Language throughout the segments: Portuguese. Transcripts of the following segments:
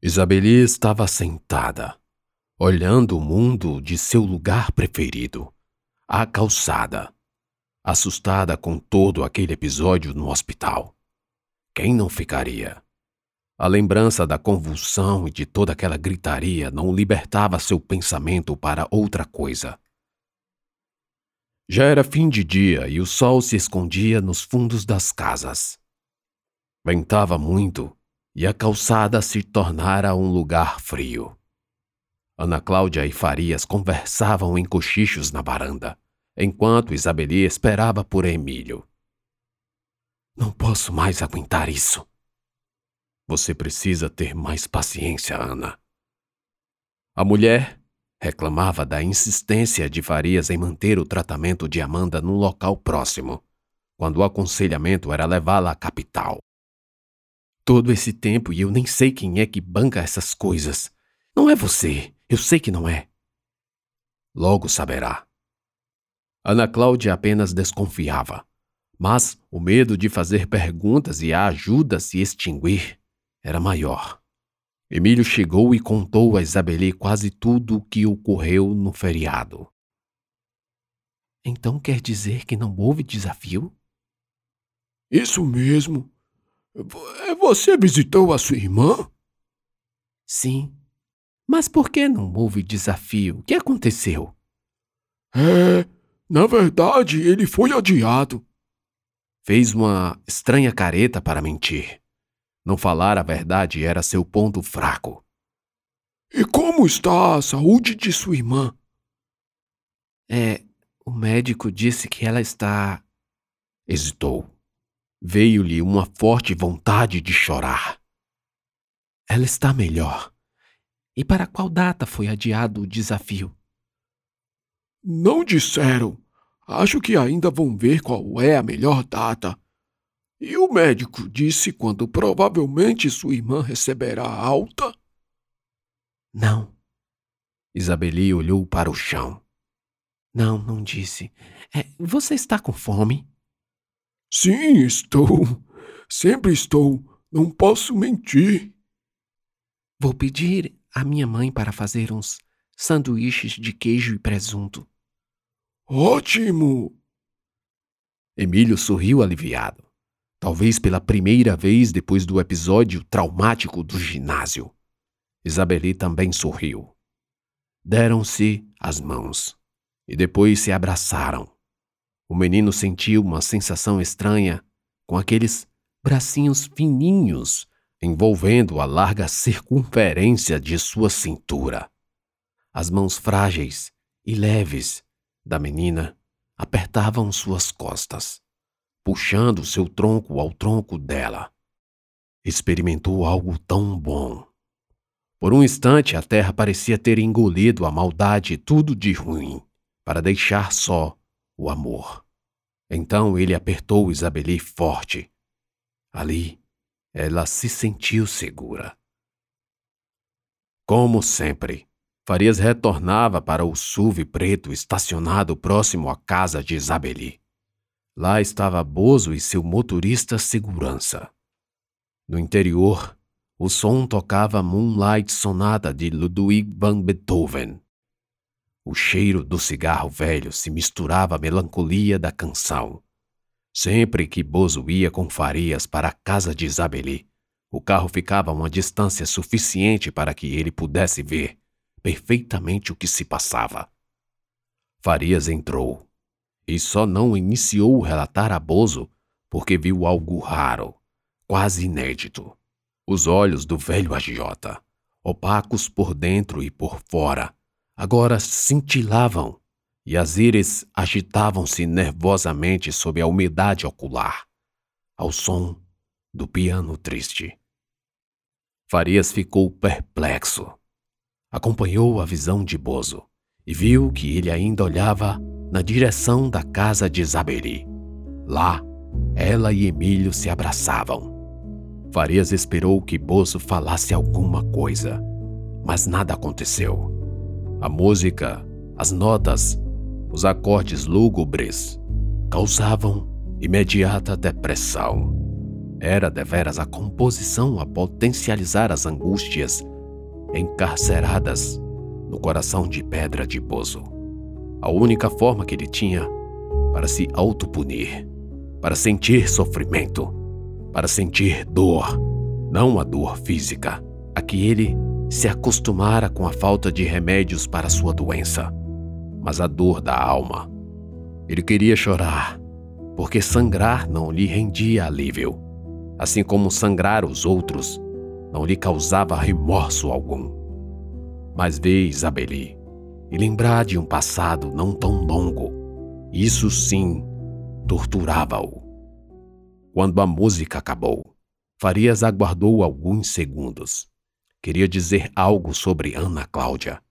Isabeli estava sentada, olhando o mundo de seu lugar preferido, a calçada, assustada com todo aquele episódio no hospital. Quem não ficaria? A lembrança da convulsão e de toda aquela gritaria não libertava seu pensamento para outra coisa. Já era fim de dia e o sol se escondia nos fundos das casas. Ventava muito e a calçada se tornara um lugar frio. Ana Cláudia e Farias conversavam em cochichos na varanda, enquanto Isabeli esperava por Emílio. Não posso mais aguentar isso. Você precisa ter mais paciência, Ana. A mulher reclamava da insistência de Farias em manter o tratamento de Amanda num local próximo, quando o aconselhamento era levá-la à capital. Todo esse tempo e eu nem sei quem é que banca essas coisas. Não é você, eu sei que não é. Logo saberá. Ana Cláudia apenas desconfiava, mas o medo de fazer perguntas e a ajuda se extinguir era maior. Emílio chegou e contou a Isabeli quase tudo o que ocorreu no feriado. Então quer dizer que não houve desafio? Isso mesmo. É, você visitou a sua irmã? Sim. Mas por que não houve desafio? O que aconteceu? É, na verdade, ele foi adiado. Fez uma estranha careta para mentir. Não falar a verdade era seu ponto fraco. E como está a saúde de sua irmã? É, o médico disse que ela está. Hesitou. Veio-lhe uma forte vontade de chorar. Ela está melhor. E para qual data foi adiado o desafio? Não disseram. Acho que ainda vão ver qual é a melhor data. E o médico disse quando provavelmente sua irmã receberá alta? Não. Isabeli olhou para o chão. Não, não disse. É, você está com fome? Sim, estou. Sempre estou. Não posso mentir. Vou pedir à minha mãe para fazer uns sanduíches de queijo e presunto. Ótimo! Emílio sorriu aliviado. Talvez pela primeira vez depois do episódio traumático do ginásio. Isabeli também sorriu. Deram-se as mãos e depois se abraçaram. O menino sentiu uma sensação estranha com aqueles bracinhos fininhos envolvendo a larga circunferência de sua cintura. As mãos frágeis e leves da menina apertavam suas costas, puxando seu tronco ao tronco dela. Experimentou algo tão bom. Por um instante a terra parecia ter engolido a maldade e tudo de ruim, para deixar só o amor. Então ele apertou Isabeli forte. Ali, ela se sentiu segura. Como sempre, Farias retornava para o SUV preto estacionado próximo à casa de Isabeli. Lá estava Bozo e seu motorista segurança. No interior, o som tocava Moonlight Sonata de Ludwig van Beethoven. O cheiro do cigarro velho se misturava à melancolia da canção. Sempre que Bozo ia com Farias para a casa de Isabeli, o carro ficava a uma distância suficiente para que ele pudesse ver perfeitamente o que se passava. Farias entrou e só não iniciou o relatar a Bozo porque viu algo raro, quase inédito. Os olhos do velho agiota, opacos por dentro e por fora, agora cintilavam e as íris agitavam-se nervosamente sob a umidade ocular, ao som do piano triste. Farias ficou perplexo. Acompanhou a visão de Bozo e viu que ele ainda olhava na direção da casa de Isabeli. Lá, ela e Emílio se abraçavam. Farias esperou que Bozo falasse alguma coisa, mas nada aconteceu. A música, as notas, os acordes lúgubres causavam imediata depressão. era deveras a composição a potencializar as angústias encarceradas no coração de pedra de Bozo. A única forma que ele tinha para se autopunir, para sentir sofrimento, para sentir dor, não a dor física, a que ele se acostumara com a falta de remédios para sua doença, mas a dor da alma. Ele queria chorar, porque sangrar não lhe rendia alívio, assim como sangrar os outros não lhe causava remorso algum. Mas ver Isabeli e lembrar de um passado não tão longo, isso sim torturava-o. Quando a música acabou, Farias aguardou alguns segundos. Queria dizer algo sobre Ana Cláudia.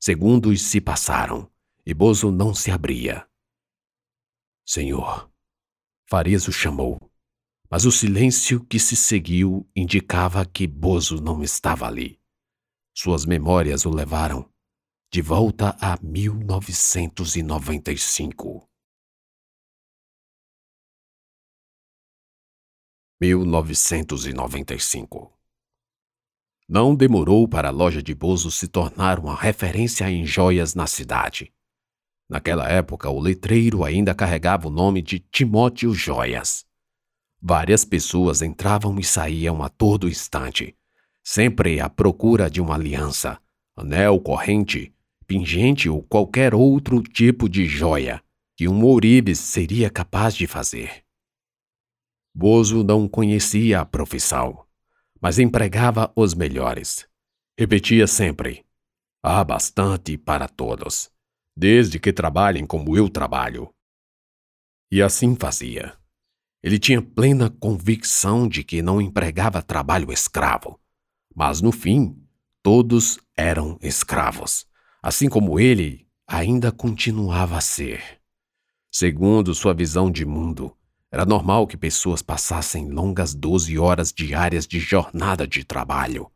Segundos se passaram e Bozo não se abria. Senhor, Farias o chamou, mas o silêncio que se seguiu indicava que Bozo não estava ali. Suas memórias o levaram de volta a 1995. 1995 Não demorou para a loja de Bozo se tornar uma referência em joias na cidade. Naquela época, o letreiro ainda carregava o nome de Timóteo Joias. Várias pessoas entravam e saíam a todo instante, sempre à procura de uma aliança, anel, corrente pingente ou qualquer outro tipo de joia que um ourives seria capaz de fazer. Bozo não conhecia a profissão, mas empregava os melhores. Repetia sempre: há bastante para todos, desde que trabalhem como eu trabalho. E assim fazia. Ele tinha plena convicção de que não empregava trabalho escravo, mas no fim, todos eram escravos assim como ele ainda continuava a ser. Segundo sua visão de mundo, era normal que pessoas passassem longas 12 horas diárias de jornada de trabalho.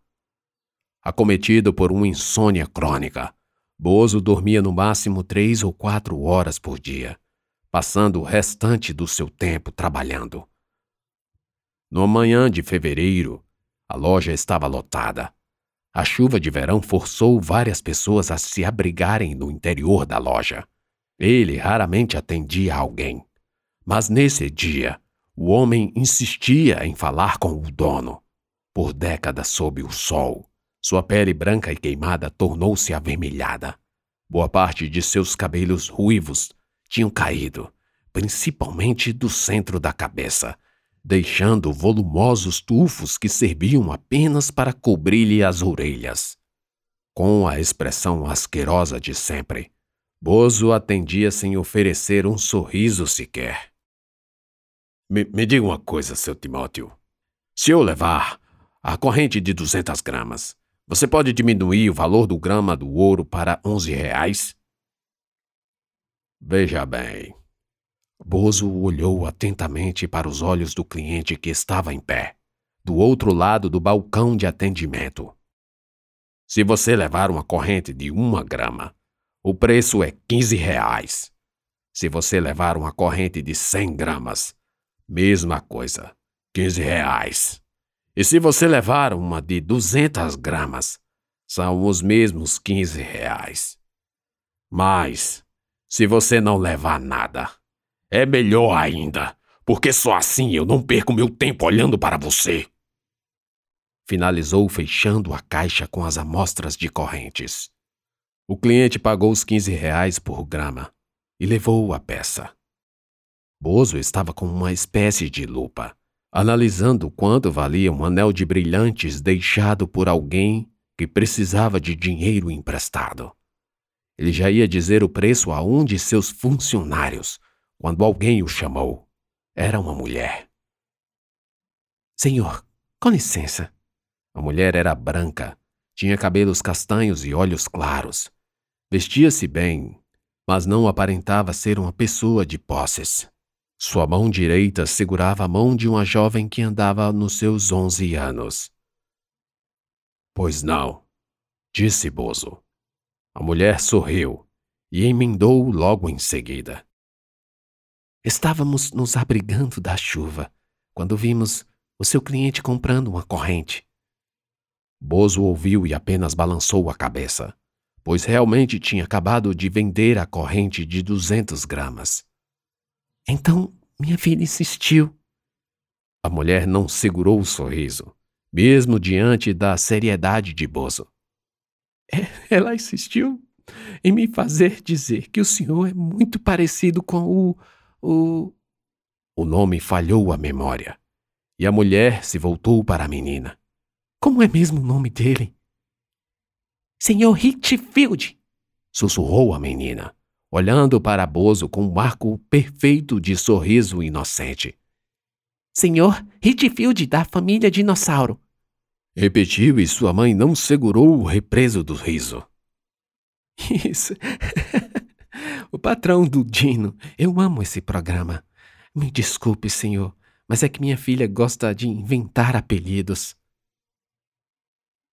Acometido por uma insônia crônica, Bozo dormia no máximo três ou quatro horas por dia, passando o restante do seu tempo trabalhando. No manhã de fevereiro, a loja estava lotada. A chuva de verão forçou várias pessoas a se abrigarem no interior da loja. Ele raramente atendia alguém. Mas nesse dia, o homem insistia em falar com o dono. Por décadas sob o sol, sua pele branca e queimada tornou-se avermelhada. Boa parte de seus cabelos ruivos tinham caído, principalmente do centro da cabeça, deixando volumosos tufos que serviam apenas para cobrir-lhe as orelhas. Com a expressão asquerosa de sempre, Bozo atendia sem oferecer um sorriso sequer. Me, me diga uma coisa, seu Timóteo. Se eu levar a corrente de 200 gramas, você pode diminuir o valor do grama do ouro para 11 reais? Veja bem, Bozo olhou atentamente para os olhos do cliente que estava em pé, do outro lado do balcão de atendimento. Se você levar uma corrente de uma grama, o preço é 15 reais. Se você levar uma corrente de 100 gramas, mesma coisa, 15 reais. E se você levar uma de 200 gramas, são os mesmos 15 reais. Mas, se você não levar nada, é melhor ainda, porque só assim eu não perco meu tempo olhando para você. Finalizou fechando a caixa com as amostras de correntes. O cliente pagou os 15 reais por grama e levou a peça. Bozo estava com uma espécie de lupa, analisando quanto valia um anel de brilhantes deixado por alguém que precisava de dinheiro emprestado. Ele já ia dizer o preço a um de seus funcionários quando alguém o chamou. Era uma mulher. Senhor, com licença. A mulher era branca, tinha cabelos castanhos e olhos claros. Vestia-se bem, mas não aparentava ser uma pessoa de posses. Sua mão direita segurava a mão de uma jovem que andava nos seus onze anos. Pois não, disse Bozo. A mulher sorriu e emendou logo em seguida. Estávamos nos abrigando da chuva quando vimos o seu cliente comprando uma corrente. Bozo ouviu e apenas balançou a cabeça, pois realmente tinha acabado de vender a corrente de 200 gramas. Então, minha filha insistiu. A mulher não segurou o sorriso, mesmo diante da seriedade de Bozo. É, ela insistiu em me fazer dizer que o senhor é muito parecido com o. o. O nome falhou a memória, e a mulher se voltou para a menina. Como é mesmo o nome dele? Senhor Hitfield, sussurrou a menina, olhando para Bozo com um arco perfeito de sorriso inocente. Senhor Hitfield da família Dinossauro. Repetiu e sua mãe não segurou o represo do riso. Isso. o patrão do Dino. Eu amo esse programa. Me desculpe, senhor, mas é que minha filha gosta de inventar apelidos.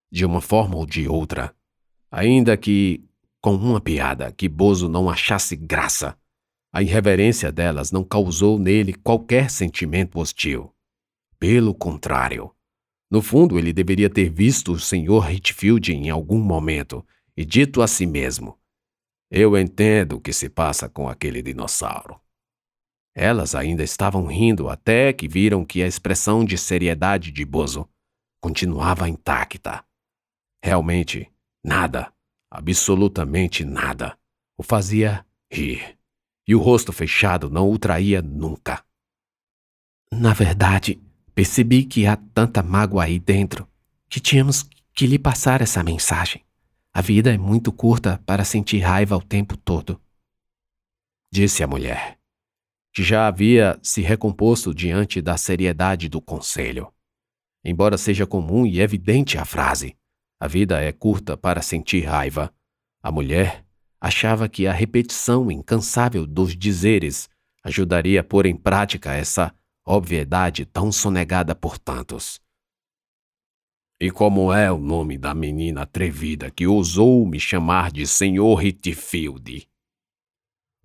De uma forma ou de outra, ainda que com uma piada que Bozo não achasse graça, a irreverência delas não causou nele qualquer sentimento hostil. Pelo contrário, no fundo ele deveria ter visto o Sr. Hitfield em algum momento e dito a si mesmo: Eu entendo o que se passa com aquele dinossauro. Elas ainda estavam rindo até que viram que a expressão de seriedade de Bozo continuava intacta. Realmente, nada, absolutamente nada, o fazia rir. E o rosto fechado não o traía nunca. Na verdade, percebi que há tanta mágoa aí dentro que tínhamos que lhe passar essa mensagem. A vida é muito curta para sentir raiva o tempo todo. Disse a mulher, que já havia se recomposto diante da seriedade do conselho. Embora seja comum e evidente a frase, a vida é curta para sentir raiva, a mulher achava que a repetição incansável dos dizeres ajudaria a pôr em prática essa obviedade tão sonegada por tantos. E como é o nome da menina atrevida que ousou me chamar de Senhor Hitfield?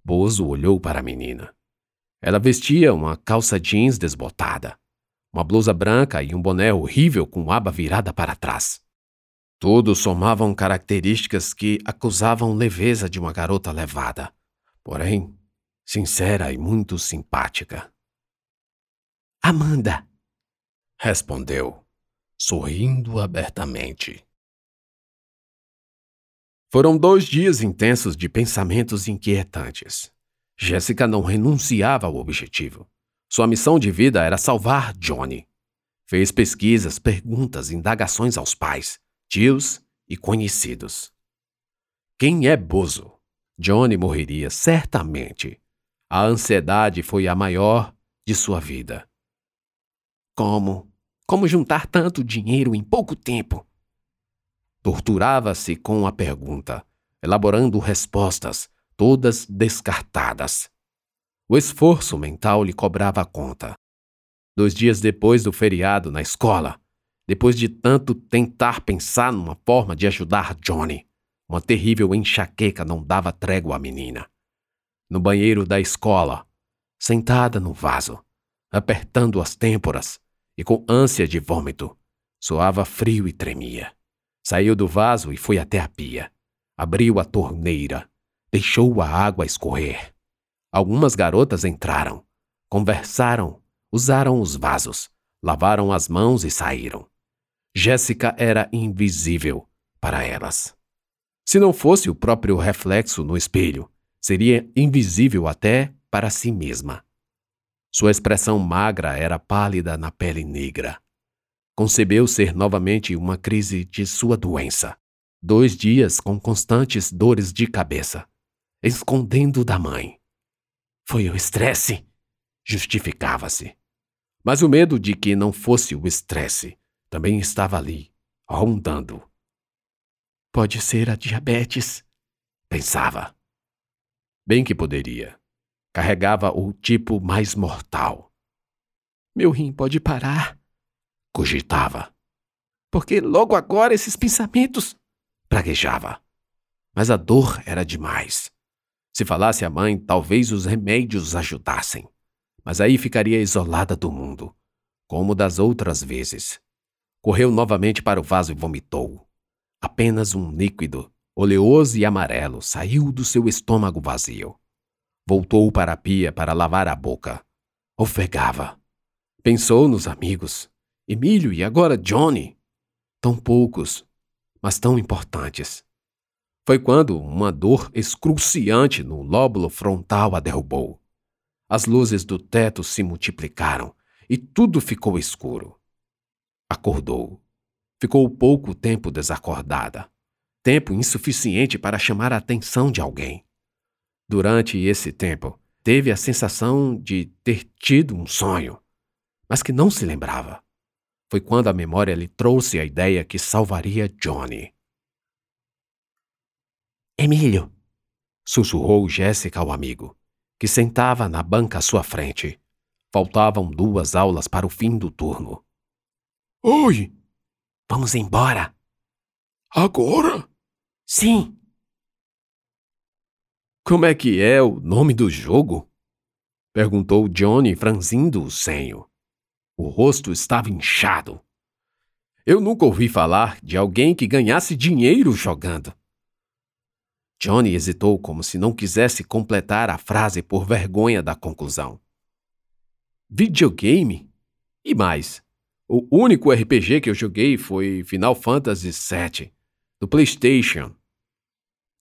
Bozo olhou para a menina. Ela vestia uma calça jeans desbotada, uma blusa branca e um boné horrível com aba virada para trás. Todos somavam características que acusavam leveza de uma garota levada, porém sincera e muito simpática. Amanda, respondeu sorrindo abertamente. Foram dois dias intensos de pensamentos inquietantes. Jéssica não renunciava ao objetivo. Sua missão de vida era salvar Johnny. Fez pesquisas, perguntas, indagações aos pais, tios e conhecidos. Quem é Bozo? Johnny morreria certamente. A ansiedade foi a maior de sua vida. Como como juntar tanto dinheiro em pouco tempo? Torturava-se com a pergunta, elaborando respostas, todas descartadas. O esforço mental lhe cobrava a conta. Dois dias depois do feriado na escola, depois de tanto tentar pensar numa forma de ajudar Johnny, uma terrível enxaqueca não dava trégua à menina. No banheiro da escola, sentada no vaso, apertando as têmporas, e com ânsia de vômito. Soava frio e tremia. Saiu do vaso e foi até a pia. Abriu a torneira. Deixou a água escorrer. Algumas garotas entraram. Conversaram. Usaram os vasos. Lavaram as mãos e saíram. Jéssica era invisível para elas. Se não fosse o próprio reflexo no espelho, seria invisível até para si mesma. Sua expressão magra era pálida na pele negra. Concebeu ser novamente uma crise de sua doença. Dois dias com constantes dores de cabeça, escondendo da mãe. Foi o estresse, justificava-se. Mas o medo de que não fosse o estresse também estava ali, rondando. Pode ser a diabetes, pensava. Bem que poderia carregava o tipo mais mortal. Meu rim pode parar, cogitava. Porque logo agora esses pensamentos. praguejava. Mas a dor era demais. Se falasse à mãe, talvez os remédios ajudassem. Mas aí ficaria isolada do mundo. como das outras vezes. Correu novamente para o vaso e vomitou. Apenas um líquido, oleoso e amarelo, saiu do seu estômago vazio. Voltou para a pia para lavar a boca. Ofegava. Pensou nos amigos. Emílio e agora Johnny. Tão poucos, mas tão importantes. Foi quando uma dor excruciante no lóbulo frontal a derrubou. As luzes do teto se multiplicaram e tudo ficou escuro. Acordou. Ficou pouco tempo desacordada. Tempo insuficiente para chamar a atenção de alguém. Durante esse tempo, teve a sensação de ter tido um sonho, mas que não se lembrava. Foi quando a memória lhe trouxe a ideia que salvaria Johnny. Emílio! sussurrou Jéssica ao amigo, que sentava na banca à sua frente. Faltavam duas aulas para o fim do turno. Oi! Vamos embora! Agora? Sim! Como é que é o nome do jogo? perguntou Johnny, franzindo o senho. O rosto estava inchado. Eu nunca ouvi falar de alguém que ganhasse dinheiro jogando. Johnny hesitou como se não quisesse completar a frase por vergonha da conclusão. Videogame? E mais, o único RPG que eu joguei foi Final Fantasy VII, do PlayStation.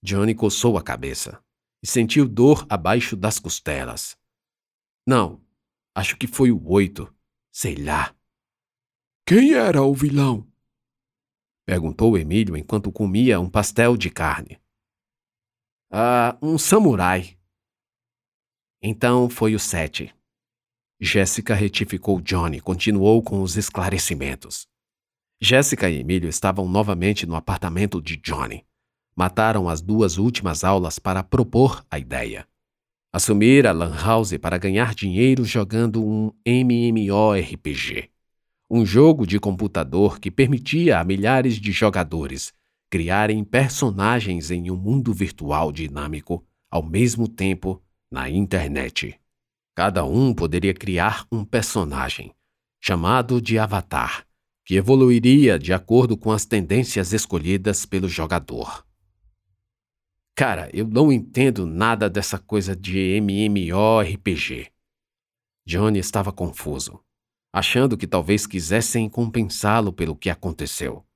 Johnny coçou a cabeça e sentiu dor abaixo das costelas. Não, acho que foi o oito, sei lá. Quem era o vilão? Perguntou Emílio enquanto comia um pastel de carne. Ah, um samurai. Então foi o sete. Jéssica retificou Johnny, continuou com os esclarecimentos. Jéssica e Emílio estavam novamente no apartamento de Johnny. Mataram as duas últimas aulas para propor a ideia. Assumir a Lan House para ganhar dinheiro jogando um MMORPG. Um jogo de computador que permitia a milhares de jogadores criarem personagens em um mundo virtual dinâmico ao mesmo tempo na internet. Cada um poderia criar um personagem, chamado de avatar, que evoluiria de acordo com as tendências escolhidas pelo jogador. Cara, eu não entendo nada dessa coisa de MMORPG. Johnny estava confuso, achando que talvez quisessem compensá-lo pelo que aconteceu.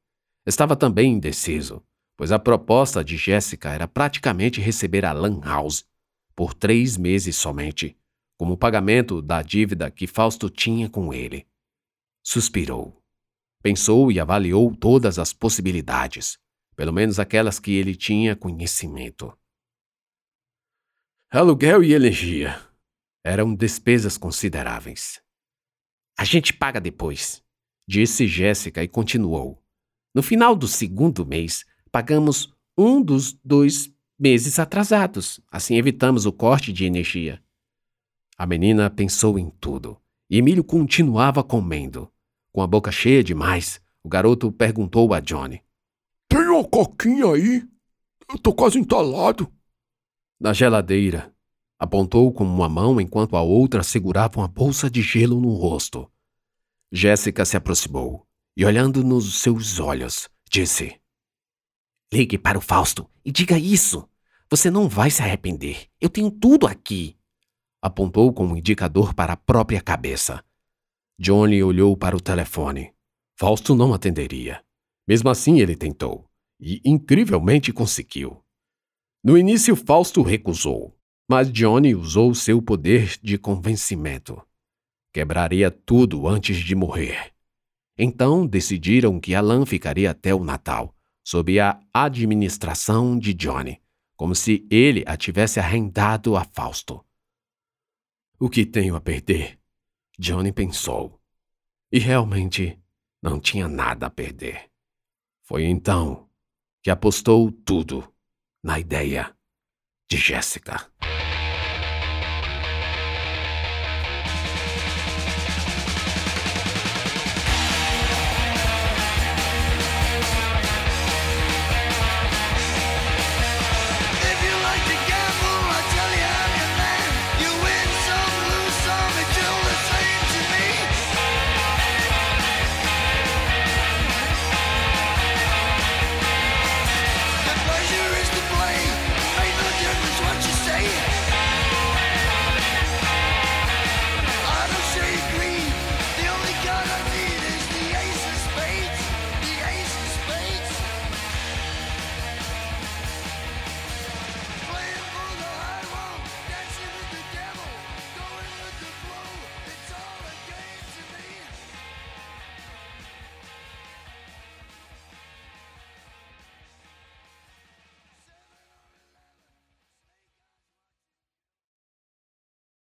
Estava também indeciso, pois a proposta de Jéssica era praticamente receber a Lan House por três meses somente, como pagamento da dívida que Fausto tinha com ele. Suspirou. Pensou e avaliou todas as possibilidades, pelo menos aquelas que ele tinha conhecimento. Aluguel e energia eram despesas consideráveis. A gente paga depois, disse Jéssica e continuou. No final do segundo mês, pagamos um dos dois meses atrasados. Assim evitamos o corte de energia. A menina pensou em tudo. E Emílio continuava comendo. Com a boca cheia demais, o garoto perguntou a Johnny: Tem uma coquinha aí? Eu tô quase entalado. Na geladeira. Apontou com uma mão enquanto a outra segurava uma bolsa de gelo no rosto. Jéssica se aproximou e, olhando nos seus olhos, disse: Ligue para o Fausto e diga isso. Você não vai se arrepender. Eu tenho tudo aqui. Apontou com um indicador para a própria cabeça. Johnny olhou para o telefone. Fausto não atenderia. Mesmo assim, ele tentou. E incrivelmente conseguiu. No início, Fausto recusou, mas Johnny usou seu poder de convencimento. Quebraria tudo antes de morrer. Então decidiram que Alan ficaria até o Natal, sob a administração de Johnny, como se ele a tivesse arrendado a Fausto. O que tenho a perder? Johnny pensou. E realmente não tinha nada a perder. Foi então que apostou tudo na ideia de Jéssica.